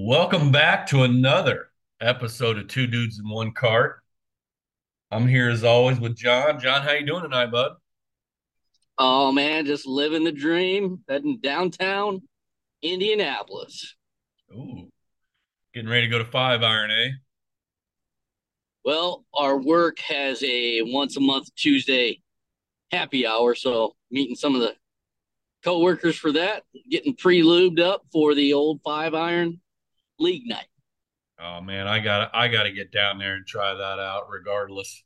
Welcome back to another episode of Two Dudes in One Cart. I'm here as always with John. John, how you doing tonight, bud? Oh man, just living the dream, heading downtown Indianapolis. Ooh, getting ready to go to Five Iron, eh? Well, our work has a once a month Tuesday happy hour, so meeting some of the co-workers for that, getting pre-lubed up for the old Five Iron League night. Oh man, I got I got to get down there and try that out, regardless.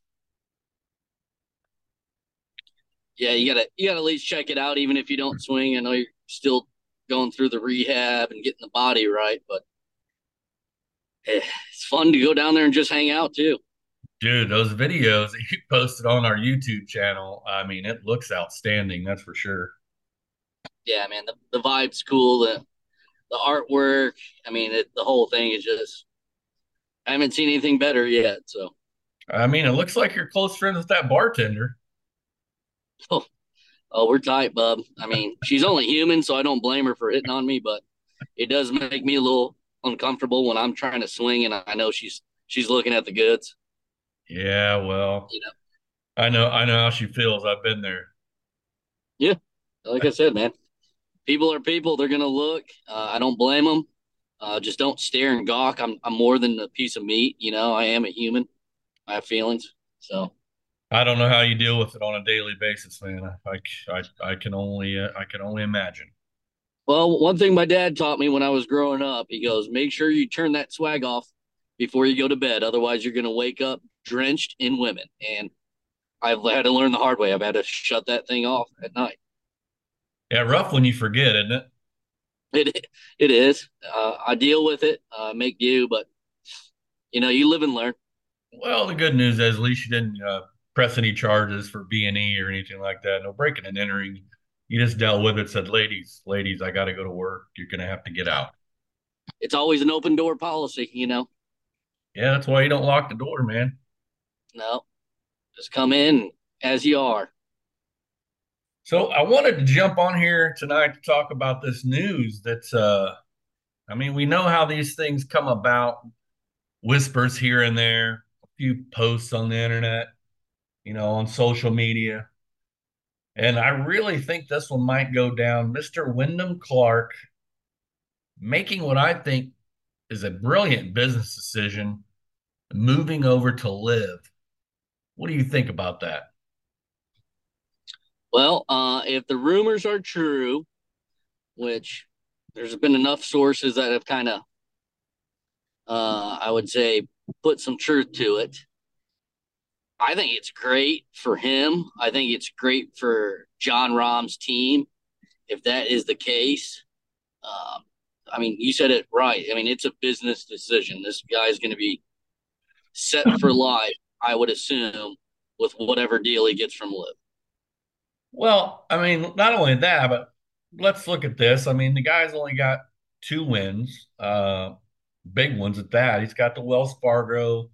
Yeah, you gotta you gotta at least check it out, even if you don't swing. I know you're still going through the rehab and getting the body right, but eh, it's fun to go down there and just hang out too. Dude, those videos that you posted on our YouTube channel, I mean, it looks outstanding, that's for sure. Yeah, man, the, the vibe's cool. The the artwork. I mean, it, the whole thing is just. I haven't seen anything better yet. So. I mean, it looks like you're close friends with that bartender. Oh, oh, we're tight, bub. I mean, she's only human, so I don't blame her for hitting on me, but it does make me a little uncomfortable when I'm trying to swing and I know she's she's looking at the goods. Yeah, well, you know, I know I know how she feels. I've been there. Yeah, like I said, man, people are people. They're gonna look. Uh, I don't blame them. Uh, just don't stare and gawk. I'm I'm more than a piece of meat. You know, I am a human. I have feelings. So I don't know how you deal with it on a daily basis, man. I I, I can only uh, I can only imagine. Well, one thing my dad taught me when I was growing up, he goes, "Make sure you turn that swag off before you go to bed. Otherwise, you're going to wake up drenched in women." And I've had to learn the hard way. I've had to shut that thing off at night. Yeah, rough when you forget, isn't it? It it is. Uh, I deal with it, uh, make do, but you know, you live and learn. Well, the good news is at least you didn't uh, press any charges for B and E or anything like that. No breaking and entering. You just dealt with it. Said, ladies, ladies, I got to go to work. You're gonna have to get out. It's always an open door policy, you know. Yeah, that's why you don't lock the door, man. No, just come in as you are. So I wanted to jump on here tonight to talk about this news that's uh I mean, we know how these things come about, whispers here and there, a few posts on the internet, you know, on social media. And I really think this one might go down. Mr. Wyndham Clark making what I think is a brilliant business decision, moving over to LIV. What do you think about that? Well, uh, if the rumors are true, which there's been enough sources that have kind of, uh, I would say, put some truth to it. I think it's great for him. I think it's great for Jon Rahm's team. If that is the case, um, I mean, you said it right. I mean, it's a business decision. This guy's going to be set for life, I would assume, with whatever deal he gets from LIV. Well, I mean, not only that, but let's look at this. I mean, the guy's only got two wins, uh, big ones at that. He's got the Wells Fargo,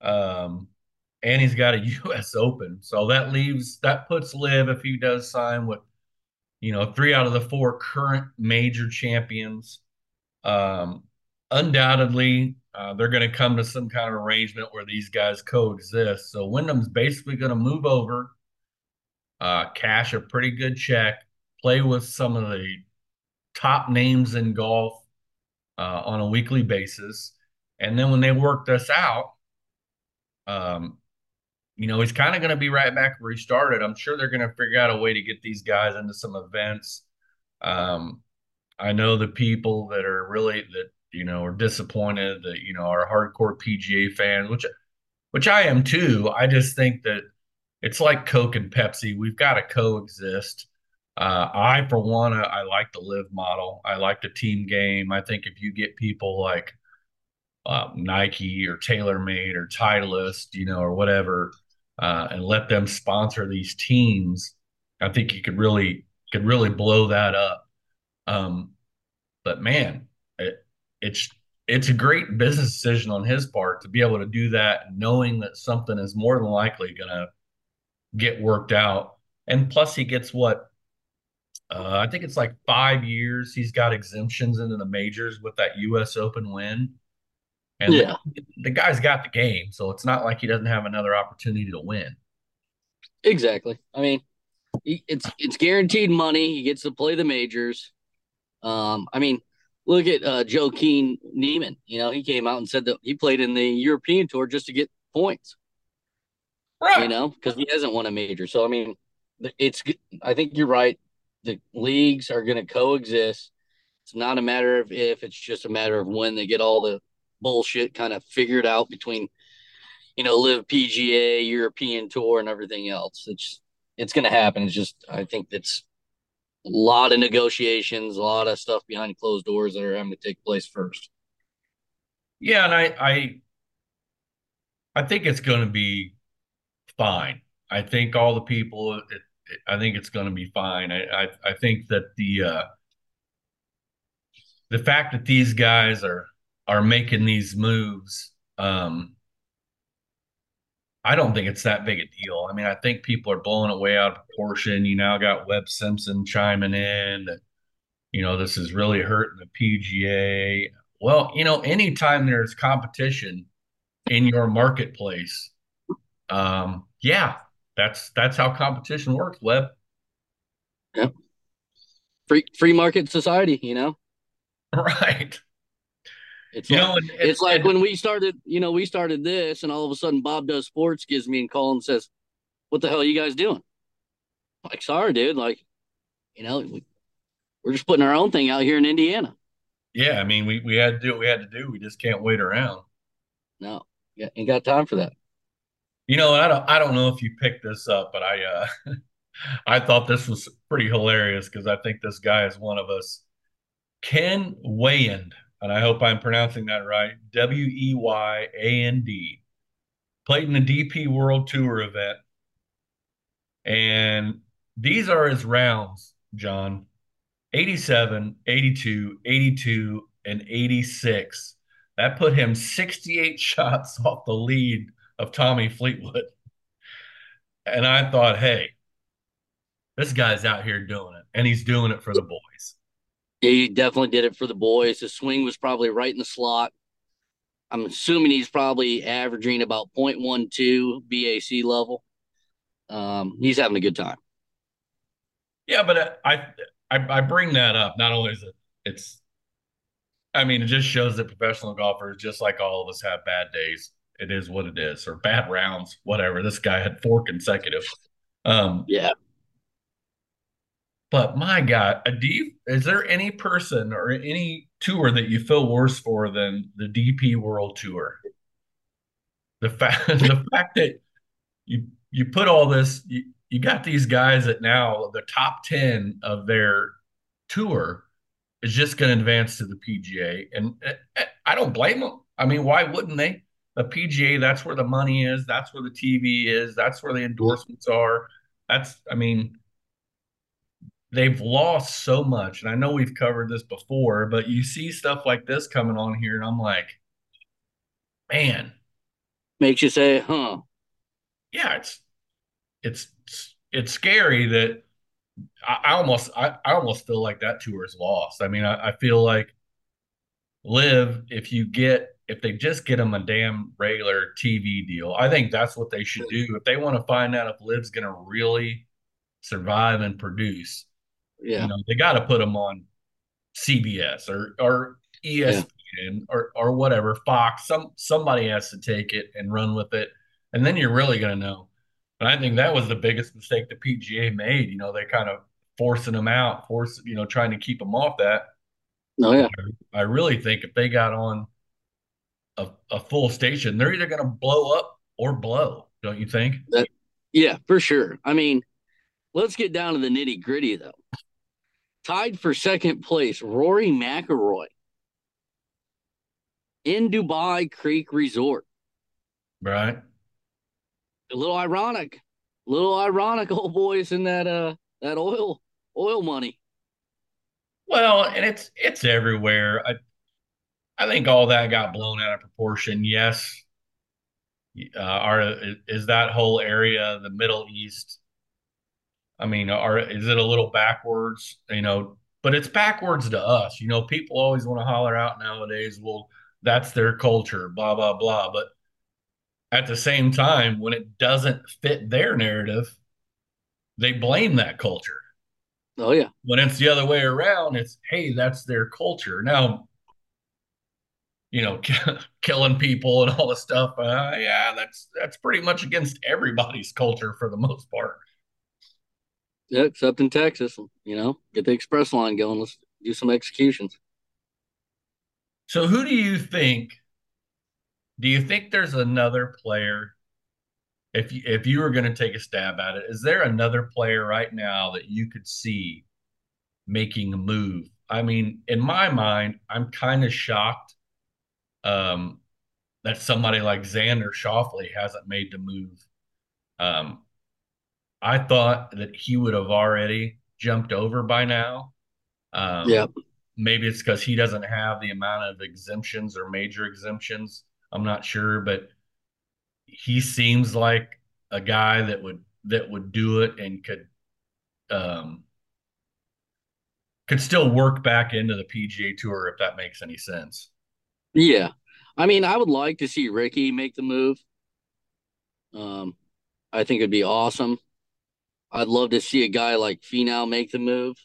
um, and he's got a U.S. Open. So that leaves that puts LIV if he does sign with, you know, three out of the four current major champions. Um, undoubtedly, uh, they're going to come to some kind of arrangement where these guys coexist. So Wyndham's basically going to move over uh, cash a pretty good check, play with some of the top names in golf uh, on a weekly basis. And then when they work this out, um, you know, he's kind of going to be right back where he started. I'm sure they're going to figure out a way to get these guys into some events. Um, I know the people that are really that you know are disappointed that you know are hardcore PGA fans, which which I am too. I just think that it's like Coke and Pepsi. We've got to coexist. Uh, I, for one, I, like the LIV model. I like the team game. I think if you get people like uh, Nike or TaylorMade or Titleist, you know, or whatever, uh, and let them sponsor these teams, I think you could really could really blow that up. Um, but man, it, it's it's a great business decision on his part to be able to do that, knowing that something is more than likely going to get worked out. And plus, he gets what Uh, I think it's like five years. He's got exemptions into the majors with that U.S. Open win, and Yeah, the guy's got the game, so it's not like he doesn't have another opportunity to win. exactly. I mean, he, it's it's guaranteed money. He gets to play the majors. Um, I mean, look at uh, Joaquin Niemann. You know, he came out and said that he played in the European Tour just to get points. You know, because he hasn't won a major. So I mean, it's. I think you're right. The leagues are going to coexist. It's not a matter of if; it's just a matter of when they get all the bullshit kind of figured out between you know, LIV PGA, European Tour, and everything else. It's it's going to happen. It's just I think it's a lot of negotiations, a lot of stuff behind closed doors that are having to take place first. Yeah, and I I I think it's going to be fine. I think all the people. It, it, I think it's going to be fine. I, I I think that the uh, the fact that these guys are are making these moves. Um, I don't think it's that big a deal. I mean, I think people are blowing it way out of proportion. You now got Webb Simpson chiming in that, you know, this is really hurting the PGA. Well, you know, anytime there's competition in your marketplace, um, yeah, that's that's how competition works, Webb. Yeah, free free market society. You know, Right. it's You like know, and, and, it's like and when we started. You know, we started this, and all of a sudden, Bob does sports gives me a call and says, "What the hell are you guys doing?" I'm like, sorry, dude. Like, you know, we, we're just putting our own thing out here in Indiana. yeah, I mean, we we had to do what we had to do. We just can't wait around. No, yeah, ain't got time for that. You know, I don't I don't know if you picked this up, but I uh I thought this was pretty hilarious because I think this guy is one of us. Ken Weyand, and I hope I'm pronouncing that right. W E Y A N D. Played in the DP World Tour event. And these are his rounds, John 87, 82, 82, and 86. That put him 68 shots off the lead of Tommy Fleetwood. And I thought, hey, this guy's out here doing it, and he's doing it for the boys. He definitely did it for the boys. His swing was probably right in the slot. I'm assuming he's probably averaging about 0.12 BAC level. Um, he's having a good time. Yeah, but I, I I bring that up not only is it it's I mean it just shows that professional golfers just like all of us have bad days. It is what it is or bad rounds, whatever. This guy had four consecutive. Um, Yeah. but my God, uh, do you, is there any person or any tour that you feel worse for than the DP World Tour? The fact the fact that you you put all this you, you got these guys that now the top 10 of their tour is just going to advance to the PGA. And uh, I don't blame them. I mean, why wouldn't they? The PGA, that's where the money is. That's where the TV is. That's where the endorsements are. That's, I mean, they've lost so much. And I know we've covered this before, but you see stuff like this coming on here, and I'm like, man, Makes you say, huh? yeah, it's, it's, it's scary that I, I almost, I, I almost feel like that tour is lost. I mean, I, I feel like LIV if you get if they just get them a damn regular TV deal. I think that's what they should do if they want to find out if LIV's going to really survive and produce. Yeah. You know, they got to put them on CBS or or ESPN yeah. or or whatever Fox. Some somebody has to take it and run with it, and then you're really going to know. And I think that was the biggest mistake the PGA made. You know, they kind of forcing them out, force you know, trying to keep them off that. Oh yeah. I really think if they got on a, a full station, they're either going to blow up or blow. Don't you think? That, yeah, for sure. I mean, let's get down to the nitty gritty though. Tied for second place, Rory McIlroy in Dubai Creek Resort. Right. A little ironic, a little ironic, old boys in that uh that oil oil money. Well, and it's it's everywhere. I I think all that got blown out of proportion. Yes, uh, are is that whole area, the Middle East, I mean, are is it a little backwards? You know, but it's backwards to us. You know, people always want to holler out nowadays, well, that's their culture, blah, blah, blah. But at the same time, when it doesn't fit their narrative, they blame that culture. Oh yeah. When it's the other way around, it's hey, that's their culture. Now, you know, killing people and all the stuff. Uh, yeah, that's that's pretty much against everybody's culture for the most part. Yeah, except in Texas, you know, get the express line going. Let's do some executions. So, who do you think? Do you think there's another player? If you, if you were going to take a stab at it, is there another player right now that you could see making a move? I mean, in my mind, I'm kind of shocked um, that somebody like Xander Schauffele hasn't made the move. Um, I thought that he would have already jumped over by now. Um, yeah. Maybe it's because he doesn't have the amount of exemptions or major exemptions. I'm not sure, but he seems like a guy that would that would do it and could um, could still work back into the PGA Tour if that makes any sense. Yeah, I mean, I would like to see Rickie make the move. Um, I think it'd be awesome. I'd love to see a guy like Finau make the move.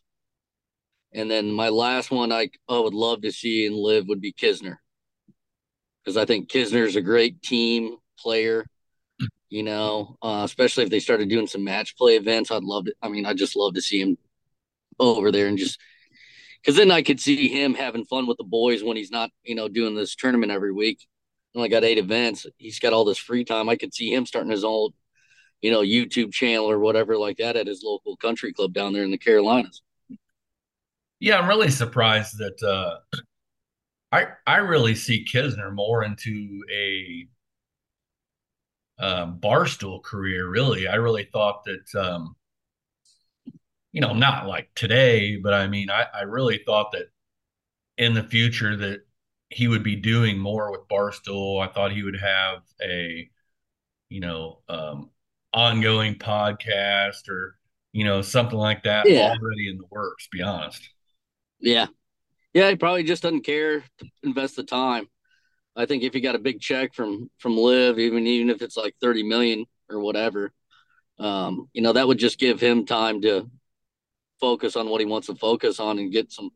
And then my last one I, I would love to see and LIV would be Kisner. Because I think Kisner's a great team player, you know, uh, especially if they started doing some match play events. I'd love to, I mean, I just love to see him over there and just because then I could see him having fun with the boys when he's not, you know, doing this tournament every week. Only got eight events. He's got all this free time. I could see him starting his own you know, YouTube channel or whatever like that at his local country club down there in the Carolinas. Yeah, I'm really surprised that uh, I I really see Kisner more into a uh, barstool career. Really, I really thought that um, you know not like today, but I mean I, I really thought that in the future that he would be doing more with barstool. I thought he would have a you know um, ongoing podcast or you know something like that yeah. already in the works. Be honest. Yeah, yeah. He probably just doesn't care to invest the time. I think if you got a big check from from LIV, even even if it's like thirty million or whatever, um, you know that would just give him time to focus on what he wants to focus on and get some,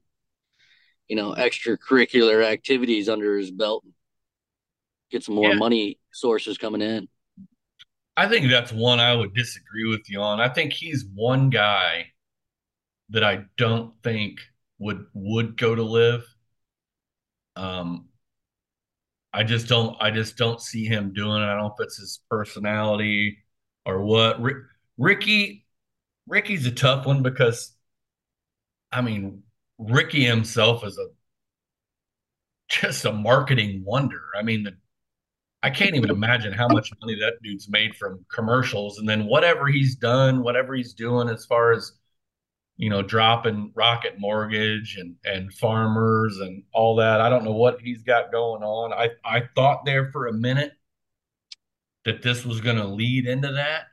you know, extracurricular activities under his belt, and get some more yeah. money sources coming in. I think that's one I would disagree with you on. I think he's one guy that I don't think would would go to LIV. Um, I just don't. I just don't see him doing it. I don't know if it's his personality or what. Rickie, Rickie's a tough one because, I mean, Rickie himself is a just a marketing wonder. I mean, the I can't even imagine how much money that dude's made from commercials. And then whatever he's done, whatever he's doing as far as, you know, dropping Rocket Mortgage and, and farmers and all that. I don't know what he's got going on. I, I thought there for a minute that this was going to lead into that.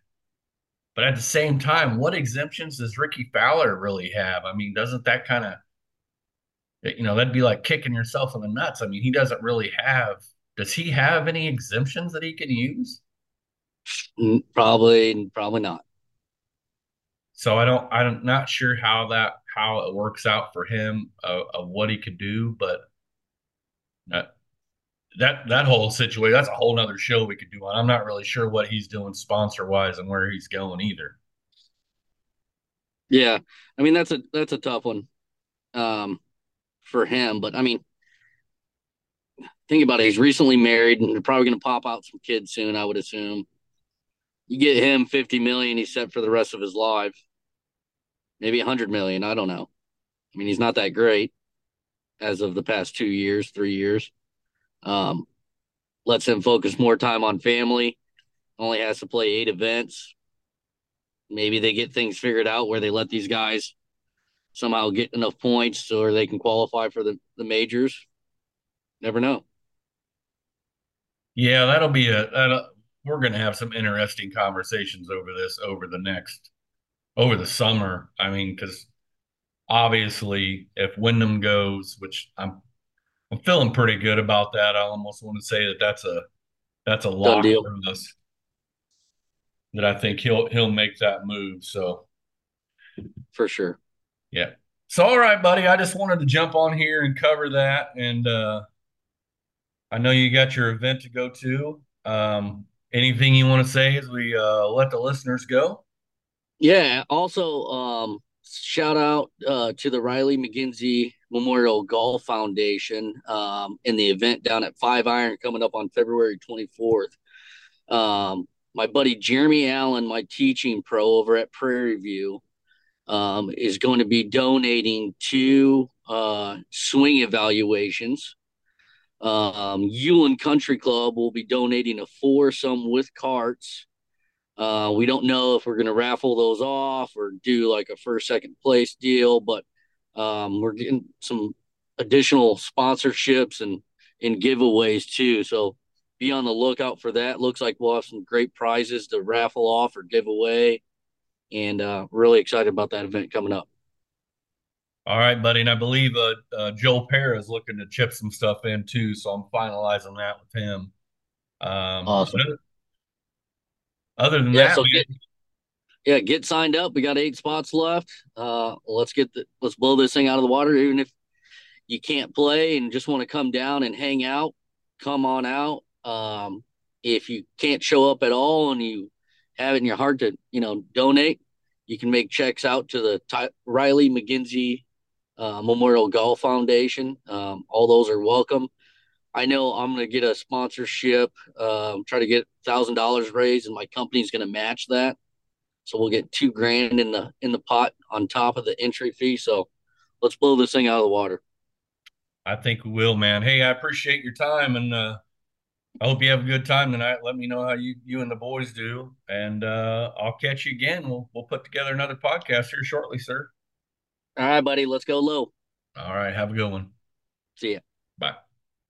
But at the same time, what exemptions does Rickie Fowler really have? I mean, doesn't that kind of, you know, that'd be like kicking yourself in the nuts. I mean, he doesn't really have does he have any exemptions that he can use? Mm, probably, probably not. So I don't, I'm not sure how that how it works out for him of, of what he could do, but that that that whole situation that's a whole nother show we could do on. I'm not really sure what he's doing sponsor wise and where he's going either. Yeah, I mean that's a that's a tough one um, for him, but I mean think about it. He's recently married and they're probably going to pop out some kids soon, I would assume. You get him 50 million, he's set for the rest of his life. Maybe 100 million. I don't know. I mean, he's not that great as of the past two years, three years. Um, lets him focus more time on family. Only has to play eight events. Maybe they get things figured out where they let these guys somehow get enough points so they can qualify for the, the majors. Never know. Yeah, that'll be a that'll, we're going to have some interesting conversations over this over the next over the summer. I mean, because obviously, if Wyndham goes, which I'm I'm feeling pretty good about that. I almost want to say that that's a that's a lock deal for us. That I think he'll he'll make that move. So for sure. yeah. So all right, buddy. I just wanted to jump on here and cover that. And uh I know you got your event to go to. Um anything you want to say as we uh let the listeners go? Yeah. Also, um, shout out uh, to the Riley McGinsey Memorial Golf Foundation um, in the event down at Five Iron coming up on February 24th. Um, my buddy Jeremy Allen, my teaching pro over at Prairie View, um, is going to be donating two uh, swing evaluations. Um, Country Club will be donating a foursome with carts uh, we don't know if we're going to raffle those off or do like a first, second place deal, but um, we're getting some additional sponsorships and and giveaways too. So be on the lookout for that. Looks like we'll have some great prizes to raffle off or give away, and uh, really excited about that event coming up. All right, buddy. And I believe uh, uh, Joe Pear is looking to chip some stuff in too, so I'm finalizing that with him. Um, Awesome. other than Yeah. that, So get yeah get signed up. We got eight spots left. Uh, let's get the let's blow this thing out of the water. Even if you can't play and just want to come down and hang out, come on out. Um, if you can't show up at all and you have it in your heart to, you know, donate, you can make checks out to the Ty- Riley McGinsey uh, Memorial Golf Foundation. Um, all those are welcome. I know I'm going to get a sponsorship, um, try to get thousand dollars raised, and my company's going to match that. So we'll get two grand in the in the pot on top of the entry fee. So let's blow this thing out of the water. I think we will, man. Hey, I appreciate your time, and uh, I hope you have a good time tonight. Let me know how you you and the boys do, and uh, I'll catch you again. We'll we'll put together another podcast here shortly, sir. All right, buddy. Let's go low. All right, have a good one. See ya.